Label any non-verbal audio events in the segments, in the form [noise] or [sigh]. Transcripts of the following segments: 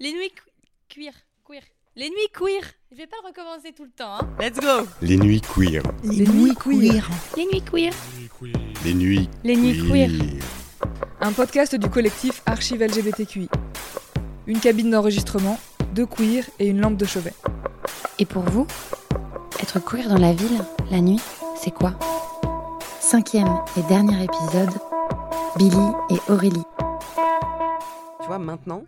Les nuits queer. Queer. Les nuits queer. Je vais pas le recommencer tout le temps. Hein. Let's go. Les nuits queer. Les, nuits queer. Les nuits queer. Les nuits. Les nuits queer. Un podcast du collectif Archive LGBTQI. Une cabine d'enregistrement, deux queers et une lampe de chevet. Et pour vous, être queer dans la ville, la nuit, c'est quoi? Cinquième et dernier épisode, Billy et Aurélie. Tu vois, maintenant,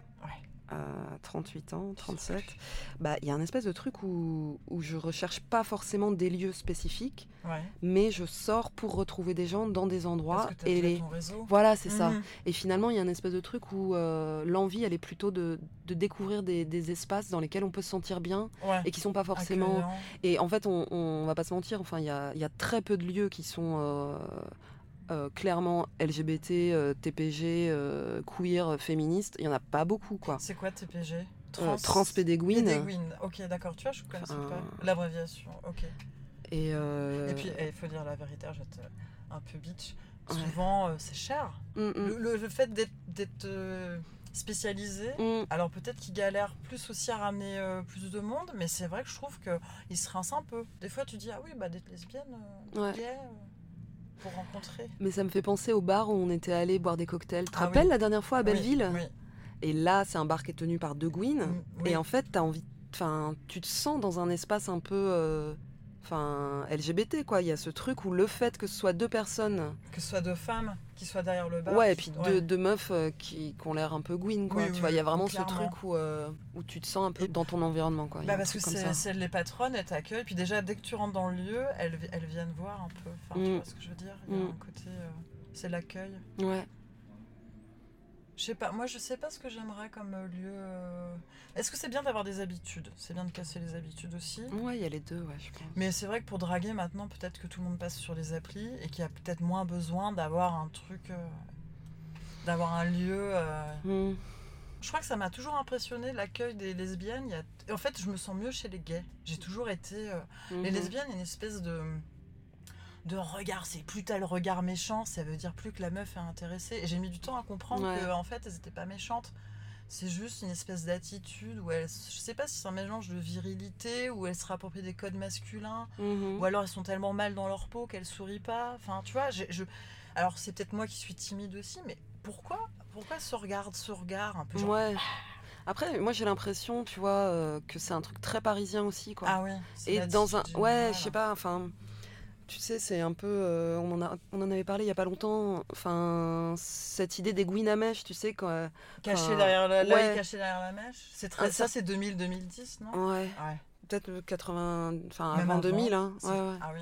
à 38 ans, 37, bah, il y a un espèce de truc où, où je recherche pas forcément des lieux spécifiques, Ouais. mais je sors pour retrouver des gens dans des endroits. Parce que t'as et les... ton réseau. Voilà, c'est ça. Mhm. Et finalement, il y a un espèce de truc où euh, l'envie, elle est plutôt de, de découvrir des, des espaces dans lesquels on peut se sentir bien Ouais. et qui sont pas forcément. Accueillant. Et en fait, on, on va pas se mentir, enfin, il y a, il y a très peu de lieux qui sont euh, euh, clairement LGBT, euh, TPG, euh, queer, féministes. Il y en a pas beaucoup, quoi. C'est quoi TPG Trans. Transpédéguine. Pédéguine. Ok, d'accord. Tu vois, je connaissais Enfin, pas l'abréviation. Ok. Et, Et puis, il faut dire la vérité, je vais être un peu bitch. Souvent, c'est cher. mm, mm, Le, le- le fait d'être- spécialisé, mm. alors peut-être qu'ils galèrent plus aussi à ramener plus de monde, mais c'est vrai que je trouve qu'ils se rincent un peu. Des fois, tu dis, ah oui, bah, d'être lesbienne, Ouais. gay, pour rencontrer. Mais ça me fait penser au bar où on était allé boire des cocktails. Tu te Ah rappelles oui. la dernière fois à Belleville Oui, oui. Et là, c'est un bar qui est tenu par deux Gwyn. Mm. Et en fait, as envie, enfin, tu te sens dans un espace un peu, euh, enfin, LGBT quoi. Il y a ce truc où le fait que ce soit deux personnes, Que ce soit deux femmes qui soient derrière le bar. ouais, et puis deux, deux meufs euh, qui, qui ont l'air un peu Gwyn quoi. Oui, tu oui, vois, il y a vraiment ce truc où, euh, où tu te sens un peu dans ton environnement quoi. Bah parce que c'est les patronnes, elles t'accueillent. Puis déjà, dès que tu rentres dans le lieu, elles, vi- elles viennent voir un peu. Enfin, tu Mm. vois ce que je veux dire? Il y a Mm. un côté. euh, c'est l'accueil. Ouais. Je sais pas, moi je sais pas ce que j'aimerais comme euh, lieu. euh. Est-ce que c'est bien d'avoir des habitudes? C'est bien de casser les habitudes aussi. Ouais, il y a les deux, ouais, je pense. Mais c'est vrai que pour draguer maintenant, peut-être que tout le monde passe sur les applis et qu'il y a peut-être moins besoin d'avoir un truc. euh, d'avoir un lieu. euh. Mm. Je crois que ça m'a toujours impressionné l'accueil des lesbiennes. Il y a... et En fait, je me sens mieux chez les gays. J'ai toujours été. euh, Les Mhm. lesbiennes, une espèce de, de regard. C'est plus t'as le regard méchant, ça veut dire plus que la meuf est intéressée. Et j'ai mis du temps à comprendre Ouais. que en fait, elles étaient pas méchantes. C'est juste une espèce d'attitude où elles. Je sais pas si c'est un mélange de virilité, où elles se rapproprient des codes masculins, Mhm. ou alors elles sont tellement mal dans leur peau qu'elles sourient pas. Enfin, tu vois, je. Alors, c'est peut-être moi qui suis timide aussi, mais pourquoi Pourquoi ce regard, ce regard un peu genre, Ouais. Après, moi j'ai l'impression, tu vois, euh, que c'est un truc très parisien aussi, quoi. Ah oui. Et dans un. Ouais, je sais pas, enfin. Tu sais, c'est un peu. euh, on, en a, on en avait parlé il y a pas longtemps. Enfin, cette idée des Gwyn à mèche, tu sais, quand. Caché Enfin, derrière la, l'œil ouais. caché derrière la mèche. C'est très, Un ça, c'est 2000-2010, non? Ouais, Ouais. peut-être euh, 80. Enfin, Même avant avant, 2000, hein. ouais. Ah oui.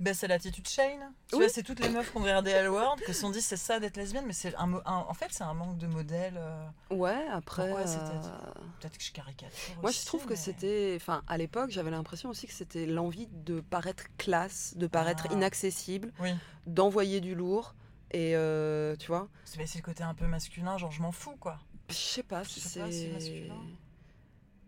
Ben, c'est l'attitude Shane. Tu Oui. vois, c'est toutes les meufs qui ont regardé L-Word qui se sont dit c'est ça d'être lesbienne, mais c'est un, en fait c'est un manque de modèle. euh, Ouais, après. Euh, Peut-être que je caricature. Moi, aussi, je trouve que c'était. Enfin, à l'époque, j'avais l'impression aussi que c'était l'envie de paraître classe, de paraître Ah. inaccessible, Oui. d'envoyer du lourd. Et euh, tu vois, C'est le côté un peu masculin, genre je m'en fous quoi. je sais pas si Je sais pas si c'est. masculin.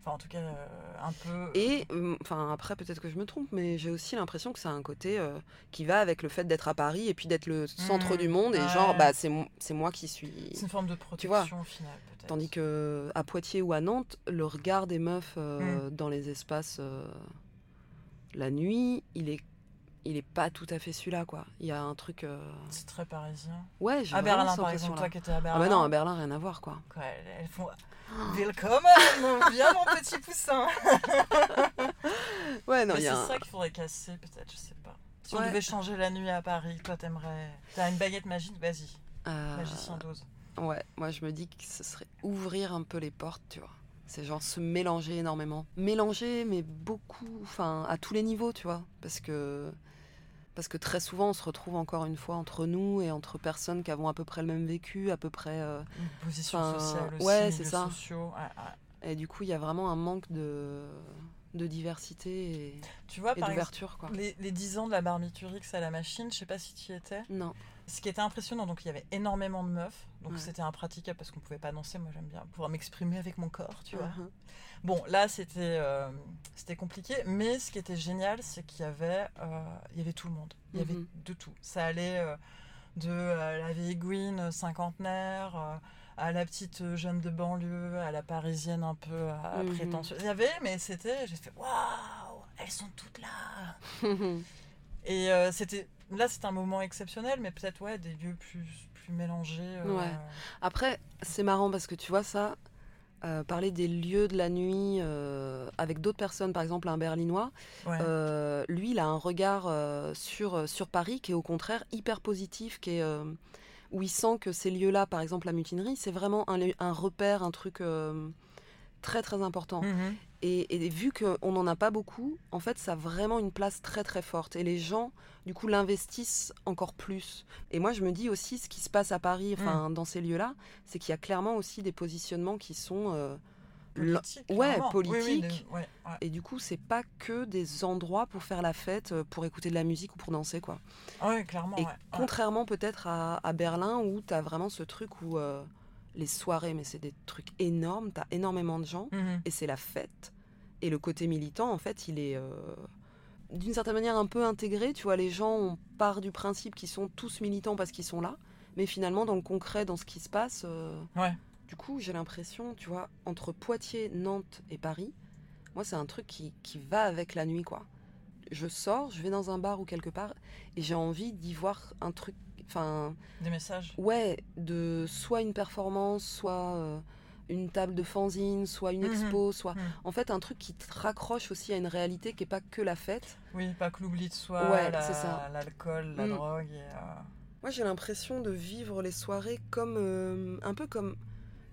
Enfin, en tout cas, euh, un peu. Et hum, enfin après peut-être que je me trompe, mais j'ai aussi l'impression que ça a un côté euh, qui va avec le fait d'être à Paris et puis d'être le centre Mmh, du monde et ouais. genre bah c'est mo- c'est moi qui suis. C'est une forme de protection au final, peut-être. Tandis que à Poitiers ou à Nantes, le regard des meufs euh, Mmh. dans les espaces euh, la nuit, il est il est pas tout à fait celui-là quoi. Il y a un truc euh, C'est très parisien. ouais j'ai À Berlin, cette par exemple, toi qui étais à Ah Berlin. bah non à Berlin rien à voir quoi. Quoi, elles, font. [gasps] Willkommen Viens mon petit poussin [laughs] Ouais non il y c'est a un- ça qu'il faudrait casser, peut-être, je sais pas. Si on devait changer la nuit à Paris, toi t'aimerais. T'as une baguette magique, vas-y. euh, Magicien d'ose. Ouais, moi je me dis que ce serait ouvrir un peu les portes, tu vois. C'est genre se mélanger énormément. Mélanger, mais beaucoup, enfin, à tous les niveaux, tu vois. Parce que, parce que très souvent, on se retrouve encore une fois entre nous et entre personnes qui avons à peu près le même vécu, à peu près. euh, Une position sociale aussi, ouais, c'est ça. sociaux. et du coup, il y a vraiment un manque de, de diversité et, Tu vois, et par exemple, d'ouverture, les, les 10 ans de la barbiturix à la machine, je sais pas si tu y étais. Non. Ce qui était impressionnant, donc il y avait énormément de meufs, donc Ouais. c'était impraticable parce qu'on pouvait pas danser. Moi j'aime bien pouvoir m'exprimer avec mon corps, tu vois. Mhm. Bon, là c'était euh, c'était compliqué, mais ce qui était génial, c'est qu'il y avait euh, il y avait tout le monde. Il y avait Mhm. de tout. Ça allait euh, de la vieille Gwyn cinquantenaire à la petite jeune de banlieue, à la parisienne un peu à- Mhm. prétentieuse. Il y avait, mais c'était, j'ai fait waouh, elles sont toutes là. [laughs] Et euh, c'était, là, c'était un moment exceptionnel, mais peut-être ouais, des lieux plus, plus mélangés. euh, Ouais. Après, c'est marrant parce que tu vois ça, euh, parler des lieux de la nuit euh, avec d'autres personnes, par exemple un Berlinois, ouais. euh, lui, il a un regard sur, sur Paris qui est au contraire hyper positif, qui est, où il sent que ces lieux-là, par exemple la mutinerie, c'est vraiment un, un repère, un truc très très important. Mhm. Et, et vu qu'on n'en a pas beaucoup, en fait, ça a vraiment une place très très forte. Et les gens, du coup, l'investissent encore plus. Et moi, je me dis aussi, ce qui se passe à Paris, enfin, dans ces lieux-là, c'est qu'il y a clairement aussi des positionnements qui sont... euh, Politique, ouais, clairement. Oui, oui, politique. de- ouais, ouais. Et du coup, c'est pas que des endroits pour faire la fête, euh, pour écouter de la musique ou pour danser, quoi. Ah ouais, clairement. Et contrairement peut-être à, à Berlin, où tu as vraiment ce truc où euh, les soirées, mais c'est des trucs énormes, tu as énormément de gens Mhm. et c'est la fête. Et le côté militant, en fait, il est euh, d'une certaine manière un peu intégré. Tu vois, les gens, on part du principe qu'ils sont tous militants parce qu'ils sont là. Mais finalement, dans le concret, dans ce qui se passe, euh, Ouais. du coup, j'ai l'impression, tu vois, entre Poitiers, Nantes et Paris, moi, c'est un truc qui, qui va avec la nuit, quoi. Je sors, je vais dans un bar ou quelque part, et j'ai envie d'y voir un truc, enfin, Des messages. ouais, de soit une performance, soit euh, une table de fanzine, soit une Mhm. expo, soit Mhm. en fait un truc qui te raccroche aussi à une réalité qui est pas que la fête. Oui, pas que l'oubli de soi, Ouais, la- c'est ça. l'alcool, la Mm. drogue. Et, euh, Moi, j'ai l'impression de vivre les soirées comme euh, un peu comme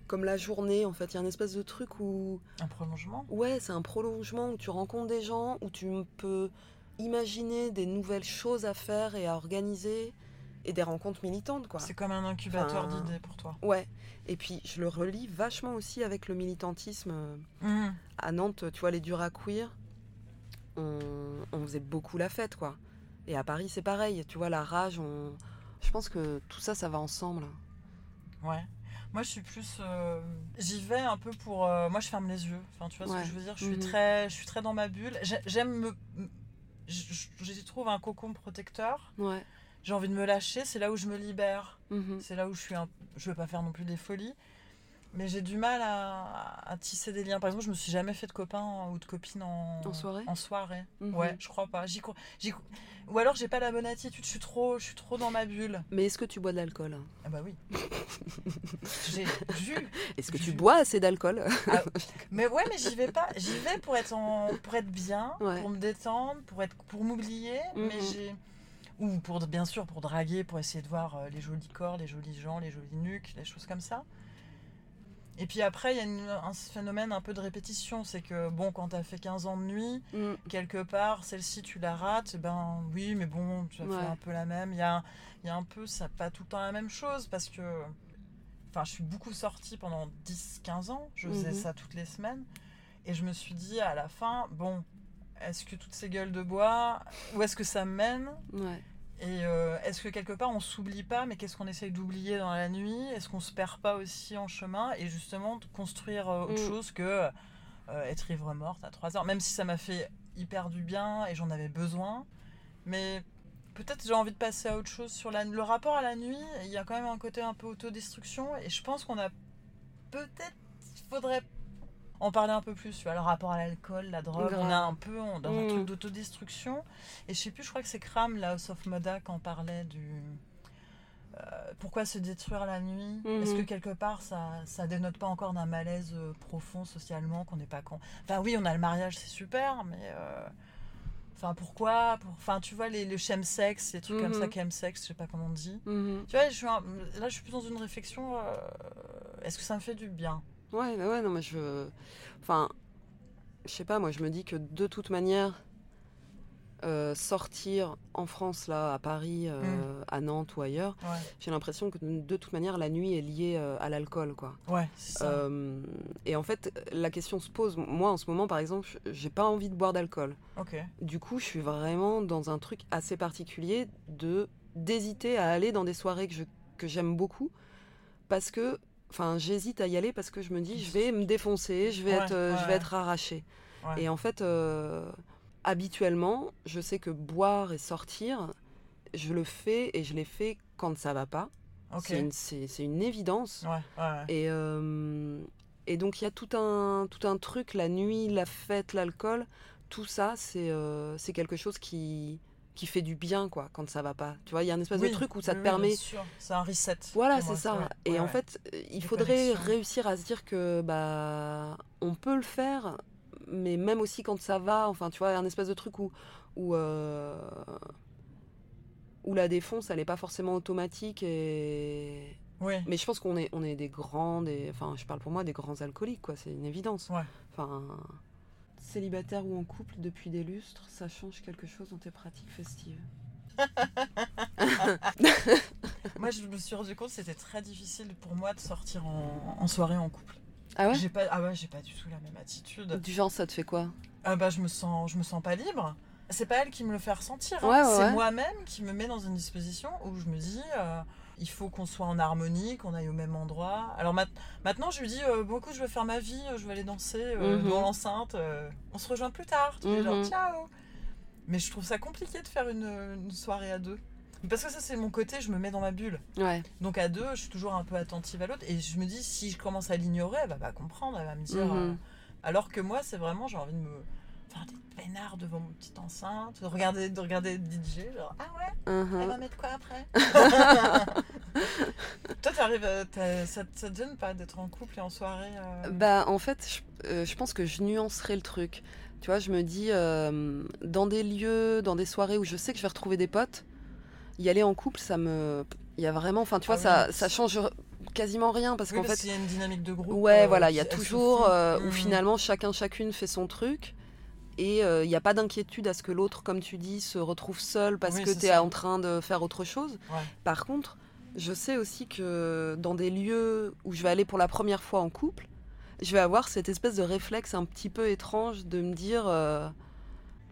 comme la journée en fait. Il y a une espèce de truc où un prolongement? ouais, c'est un prolongement où tu rencontres des gens, où tu peux imaginer des nouvelles choses à faire et à organiser et des rencontres militantes quoi. C'est comme un incubateur Enfin, d'idées pour toi. Ouais. Et puis je le relie vachement aussi avec le militantisme. euh, Mhm. à Nantes, tu vois, les durs à queer, on, on faisait beaucoup la fête, quoi. Et à Paris, c'est pareil, tu vois, la rage, on... je pense que tout ça, ça va ensemble. Ouais. Moi, je suis plus. euh, J'y vais un peu pour. euh, Moi, je ferme les yeux. Enfin, tu vois ce que je veux dire? Je suis, Mhm. très... je suis très dans ma bulle. J'ai- J'aime me. J'y trouve un cocon protecteur. Ouais. J'ai envie de me lâcher. C'est là où je me libère. Mhm. C'est là où je suis un... Je veux pas faire non plus des folies. Mais j'ai du mal à... à tisser des liens. Par exemple, je me suis jamais fait de copain ou de copine en, En soirée En soirée. Mhm. Ouais, je crois pas. J'y crois. j'y Ou alors j'ai pas la bonne attitude. Je suis trop, je suis trop dans ma bulle. Mais est-ce que tu bois de l'alcool Ah bah oui. [laughs] j'ai. Est-ce que tu bois assez d'alcool? [laughs] Mais ouais, mais j'y vais pas. J'y vais pour être en, pour être bien, Ouais. pour me détendre, pour être, pour m'oublier. Mais Mhm. j'ai ou pour bien sûr pour draguer, pour essayer de voir euh, les jolis corps, les jolis gens, les jolies nuques, les choses comme ça. Et puis après, il y a une- un phénomène un peu de répétition. C'est que, bon, quand t'as fait 15 ans de nuit, Mm. quelque part, celle-ci, tu la rates, ben oui, mais bon, tu as Ouais. fait un peu la même. Il y a, y a un peu, ça pas tout le temps la même chose parce que. Enfin, je suis beaucoup sortie pendant 10-15 ans. Je faisais Mhm. ça toutes les semaines. Et je me suis dit à la fin, bon, est-ce que toutes ces gueules de bois, où est-ce que ça mène Ouais. Et euh, est-ce que quelque part on s'oublie pas, mais qu'est-ce qu'on essaye d'oublier dans la nuit? Est-ce qu'on se perd pas aussi en chemin? Et justement, de construire euh, autre Mm. chose que euh, être ivre morte à 3 heures. Même si ça m'a fait hyper du bien et j'en avais besoin. Mais peut-être j'ai envie de passer à autre chose sur la... le rapport à la nuit. Il y a quand même un côté un peu autodestruction. Et je pense qu'on a peut-être. Il faudrait en parler un peu plus. Tu vois, le rapport à l'alcool, la drogue. Grave. On a un peu on- dans un Mm. truc d'autodestruction. Et je sais plus, je crois que c'est Kram, la House of Moda, qui en parlait du. euh, pourquoi se détruire la nuit. Est-ce que quelque part ça, ça dénote pas encore d'un malaise euh, profond socialement qu'on n'est pas con Enfin oui, on a le mariage, c'est super, mais euh, enfin pourquoi Pour- Enfin tu vois les, le chemsex, les trucs comme ça, chemsex, je sais pas comment on dit. Mhm. Tu vois, je suis un- là je suis plus dans une réflexion. euh, Est-ce que ça me fait du bien? Ouais, bah ouais, non, mais je. Enfin, je sais pas, moi, je me dis que de toute manière, euh, sortir en France, là, à Paris, euh, à Nantes ou ailleurs, Ouais, j'ai l'impression que de toute manière, la nuit est liée euh, à l'alcool, quoi. ouais, c'est ça. Et en fait, la question se pose. Moi, en ce moment, par exemple, j'ai pas envie de boire d'alcool. ok. Du coup, je suis vraiment dans un truc assez particulier de d'hésiter à aller dans des soirées que je que j'aime beaucoup parce que enfin j'hésite à y aller parce que je me dis je vais me défoncer je vais Ouais, être euh, je ouais, vais être arraché et en fait euh, habituellement je sais que boire et sortir je le fais et je l'ai fait quand ça va pas. C'est une, évidence. Et, euh, et donc il y a tout un, tout un truc, la nuit, la fête, l'alcool, tout ça, c'est euh, c'est quelque chose qui, qui fait du bien quoi, quand ça va pas. Tu vois, il y a une espèce Oui, de truc où ça te oui, permet... C'est un reset. Voilà, c'est ça. ouais. Et Ouais, en ouais. fait, euh, il Des faudrait réussir à se dire que bah on peut le faire, mais même aussi quand ça va, enfin tu vois, un espèce de truc où où, euh, où la défonce, elle n'est pas forcément automatique et Oui. mais je pense qu'on est on est des grands, des enfin je parle pour moi des grands alcooliques quoi, c'est une évidence. Enfin célibataire ou en couple depuis des lustres, ça change quelque chose dans tes pratiques festives. [laughs] Moi, je me suis rendu compte que c'était très difficile pour moi de sortir en, en soirée en couple. Ah ouais? J'ai pas, ah ouais, j'ai pas du tout la même attitude. Du genre ça te fait quoi? Ah bah, je me sens, je me sens pas libre. C'est pas elle qui me le fait ressentir. hein. Ouais, ouais, c'est moi-même qui me met dans une disposition où je me dis, euh, il faut qu'on soit en harmonie, qu'on aille au même endroit. Alors mat- maintenant, je lui dis, euh, écoute, je vais faire ma vie, je vais aller danser euh, Mhm. dans l'enceinte. euh, on se rejoint plus tard. Tu genre, Mhm. ciao. Mais je trouve ça compliqué de faire une, une soirée à deux. Parce que ça, c'est mon côté, je me mets dans ma bulle. Ouais. Donc à deux, je suis toujours un peu attentive à l'autre. Et je me dis, si je commence à l'ignorer, elle va pas comprendre, elle va me dire. Mhm. euh, Alors que moi, c'est vraiment, j'ai envie de me faire des peinards devant mon petite enceinte, de regarder, de regarder DJ, genre, ah ouais, elle Mhm. va mettre quoi après [laughs] Toi, t'arrives, t'as- ça, ça te gêne pas d'être en couple et en soirée euh, Bah en fait, je, euh, je pense que je nuancerai le truc. Tu vois, je me dis, euh, dans des lieux, dans des soirées où je sais que je vais retrouver des potes, y aller en couple, ça me... Il y a vraiment... Enfin, tu vois, Ah oui. ça, ça change quasiment rien parce oui, qu'en fait... qu'il y a une dynamique de groupe. Ouais, euh, voilà, il y a elle toujours euh, où Mhm. finalement chacun chacune fait son truc et euh, il n'y a pas d'inquiétude à ce que l'autre, comme tu dis, se retrouve seul parce Oui, que tu es ça. en train de faire autre chose. Ouais. Par contre, je sais aussi que dans des lieux où je vais aller pour la première fois en couple, je vais avoir cette espèce de réflexe un petit peu étrange de me dire, euh,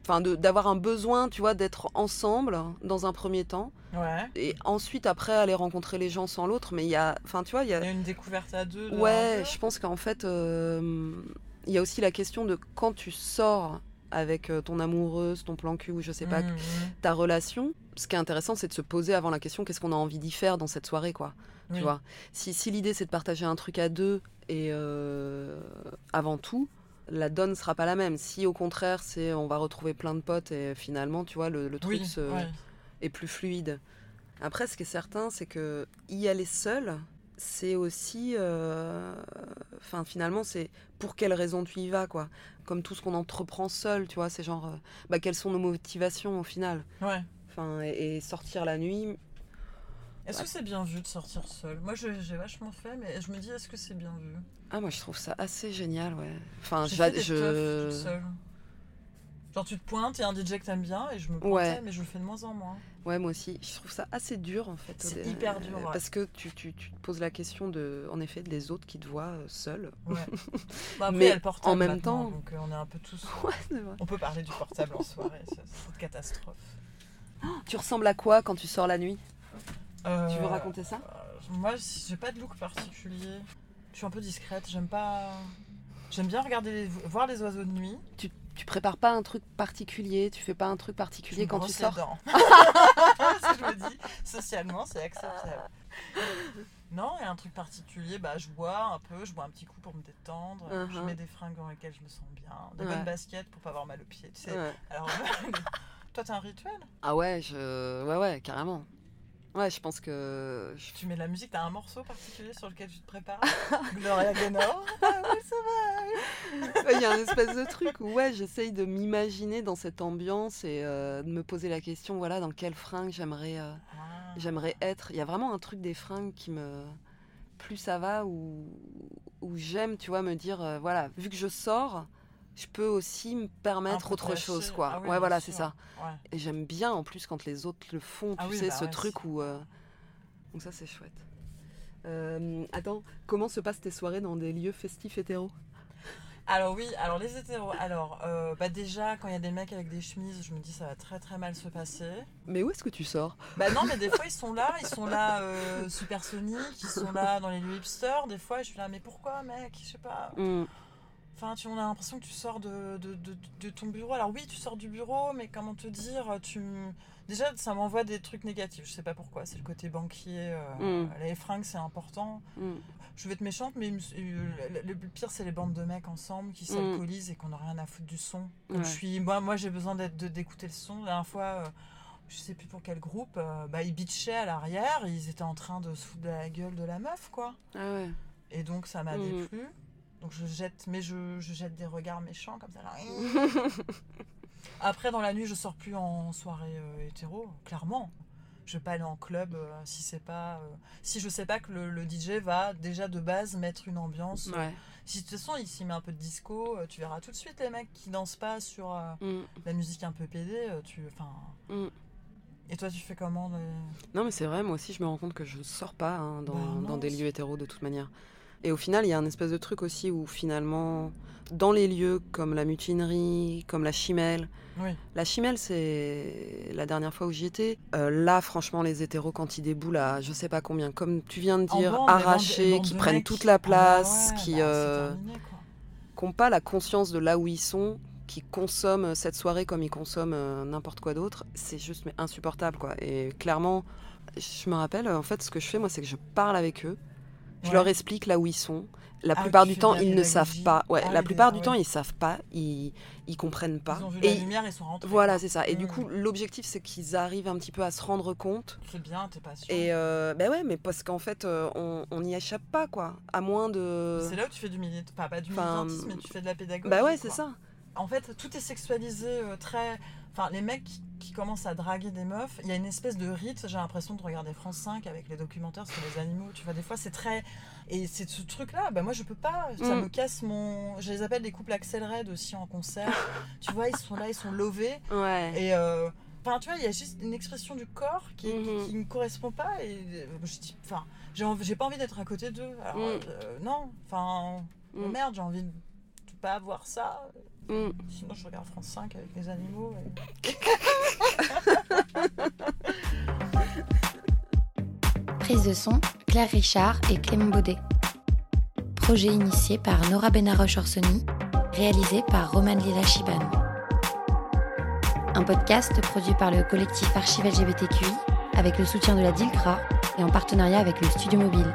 enfin, d'avoir un besoin, tu vois, d'être ensemble dans un premier temps Ouais. et ensuite après aller rencontrer les gens sans l'autre. Mais il y a, enfin, tu vois, il y a Il y a une découverte à deux. de Ouais, je pense qu'en fait, euh, il y a aussi la question de quand tu sors avec euh, ton amoureuse, ton plan cul ou je sais pas, Mhm, mhm. ta relation. Ce qui est intéressant, c'est de se poser avant la question qu'est-ce qu'on a envie d'y faire dans cette soirée, quoi. Oui. Tu vois Si, si l'idée c'est de partager un truc à deux et euh, avant tout, la donne sera pas la même. Si au contraire c'est on va retrouver plein de potes et finalement, tu vois, le, le truc Oui, se, ouais. est plus fluide. Après, ce qui est certain, c'est que y aller seul, c'est aussi, euh, enfin finalement, c'est pour quelles raisons tu y vas, quoi. Comme tout ce qu'on entreprend seul, tu vois, c'est genre, euh, bah, quelles sont nos motivations au final. Ouais. Enfin, et, et sortir la nuit, Est-ce que c'est bien vu de sortir seul? Moi, j'ai vachement fait, mais je me dis, est-ce que c'est bien vu? Ah moi je trouve ça assez génial, ouais. Enfin, J'ai j'a- fait des je, teufs toute seule. Genre, tu te pointes, il y a un DJ que t'aimes bien, et je me pointais, Ouais. mais je le fais de moins en moins. Ouais, moi aussi, je trouve ça assez dur en fait. C'est hyper dur, ouais. Parce que tu, tu, tu te poses la question de, en effet, des autres qui te voient euh, seul. Ouais. [laughs] Bah, après, Mais en même temps- Donc, euh, on est un peu tous. [laughs] Ouais. On peut parler du portable en soirée, c'est une catastrophe. [gasps] Tu ressembles à quoi quand tu sors la nuit? Tu veux Euh, raconter ça? euh, Moi, j'ai pas de look particulier. Je suis un peu discrète, j'aime pas. J'aime bien regarder les- voir les oiseaux de nuit. tu, tu prépares pas un truc particulier, tu fais pas un truc particulier quand tu sors. Ça, [laughs] [laughs] je me dis, socialement, c'est acceptable. Non, il y a un truc particulier, bah, je bois un peu, je bois un petit coup pour me détendre, je Mhm. mets des fringues dans lesquelles je me sens bien, des Ouais. bonnes baskets pour pas avoir mal aux pieds, tu sais. Ouais. Alors, [laughs] toi, t'as un rituel? Ah ouais, je... ouais, ouais, carrément. Ouais, je pense que. Tu mets de la musique, t'as un morceau particulier sur lequel tu te prépares [laughs] Gloria Gaynor [laughs] Ah Il y a un espèce de truc où ouais, j'essaye de m'imaginer dans cette ambiance et euh, de me poser la question voilà, dans quelle fringue j'aimerais euh, Ah. j'aimerais être. Il y a vraiment un truc des fringues qui me. Plus ça va, où, où j'aime, tu vois, me dire euh, voilà, vu que je sors, je peux aussi me permettre autre chose, quoi. Ah oui, ouais, voilà, c'est ça. Ouais. Et j'aime bien en plus quand les autres le font, tu Ah oui, sais, bah ce ouais, truc où. euh, Donc ça, c'est chouette. Euh, attends, comment se passent tes soirées dans des lieux festifs hétéros? Alors oui, alors les hétéros, alors euh, bah déjà quand il y a des mecs avec des chemises, je me dis ça va très très mal se passer. Mais où est-ce que tu sors? Bah non mais des fois ils sont là, ils sont là supersoniques, ils sont là dans les lieux hipsters, des fois je suis là mais pourquoi mec, je sais pas. Hmm. Enfin, tu, on a l'impression que tu sors de, de, de- de ton bureau. Alors oui, tu sors du bureau, mais comment te dire tu... Déjà, ça m'envoie des trucs négatifs. Je sais pas pourquoi. C'est le côté banquier. euh, Mm. Les fringues, c'est important. Mm. Je vais être méchante, mais le, le pire, c'est les bandes de mecs ensemble qui s'alcoolisent et qu'on n'a rien à foutre du son. Ouais. je suis, moi, moi j'ai besoin d'écouter le son. La dernière fois, euh, je sais plus pour quel groupe, euh, bah, ils bitchaient à l'arrière. Ils étaient en train de se foutre de la gueule de la meuf, quoi. Ah ouais. Et donc, ça m'a déplu. Donc, je jette, mais je, je jette des regards méchants comme ça. là. [laughs] Après, dans la nuit, je sors plus en soirée euh, hétéro, clairement. Je vais pas aller en club euh, si c'est pas euh, si je sais pas que le, le DJ va déjà de base mettre une ambiance. Ouais. Si de toute façon il s'y met un peu de disco, tu verras tout de suite les mecs qui dansent pas sur Mm. la musique un peu pédé. euh, tu, enfin. Mm. Et toi, tu fais comment les- Non, mais c'est vrai, moi aussi, je me rends compte que je sors pas hein, dans, Bah non, dans des lieux hétéros de toute manière. Et au final, il y a un espèce de truc aussi où finalement, dans les lieux comme la mutinerie, comme la chimelle, Oui. la chimelle, c'est la dernière fois où j'y étais. euh, là, franchement, les hétéros, quand ils déboulent à je sais pas combien, comme tu viens de dire, bande, arrachés, qui prennent mecs toute la Ah bah place, ouais, qui bah, euh, n'ont pas la conscience de là où ils sont, qui consomment cette soirée comme ils consomment euh, n'importe quoi d'autre, c'est juste mais insupportable quoi. Et clairement, je me rappelle, en fait, ce que je fais moi, c'est que je parle avec eux, je Ouais. leur explique là où ils sont. La Ah, plupart du temps, ils ne savent pas. Ouais, Ah la oui, plupart du temps, ils savent pas, ils, ils comprennent pas. Ils ont vu Et la lumière, ils sont rentrés. voilà, c'est ça. Et du Mm. coup, l'objectif, c'est qu'ils arrivent un petit peu à se rendre compte. C'est bien, t'es patient. Et euh, ben ouais, mais parce qu'en fait, euh, on on n'y échappe pas, quoi. À moins de. C'est là où tu fais du militantisme, pas du militantisme, mais tu fais de la pédagogie. Bah ouais, c'est ça. En fait, tout est sexualisé euh, très. Enfin, les mecs qui, qui commencent à draguer des meufs, il y a une espèce de rite. J'ai l'impression de regarder France 5 avec les documentaires sur les animaux. Tu vois, des fois, c'est très. Et c'est ce truc-là, bah moi, je peux pas. Ça Mm. me casse mon. Je les appelle des couples Axel Red aussi en concert. [laughs] tu vois, ils sont là, ils sont lovés. Ouais. Et. euh, Enfin, tu vois, il y a juste une expression du corps qui, qui ne correspond pas. Et euh, je dis, enfin, j'ai pas envie d'être à côté d'eux. Alors, Mm. euh, non, enfin, Mm. merde, j'ai envie de pas avoir ça. Mm. Sinon, je regarde France 5 avec les animaux. et- [laughs] Prise de son, Claire Richard et Clément Baudet. Projet initié par Nora Benaroche-Orsoni, réalisé par Roman Lila Chiban. Un podcast produit par le collectif Archive LGBTQI avec le soutien de la DILCRA et en partenariat avec le Studio Mobile.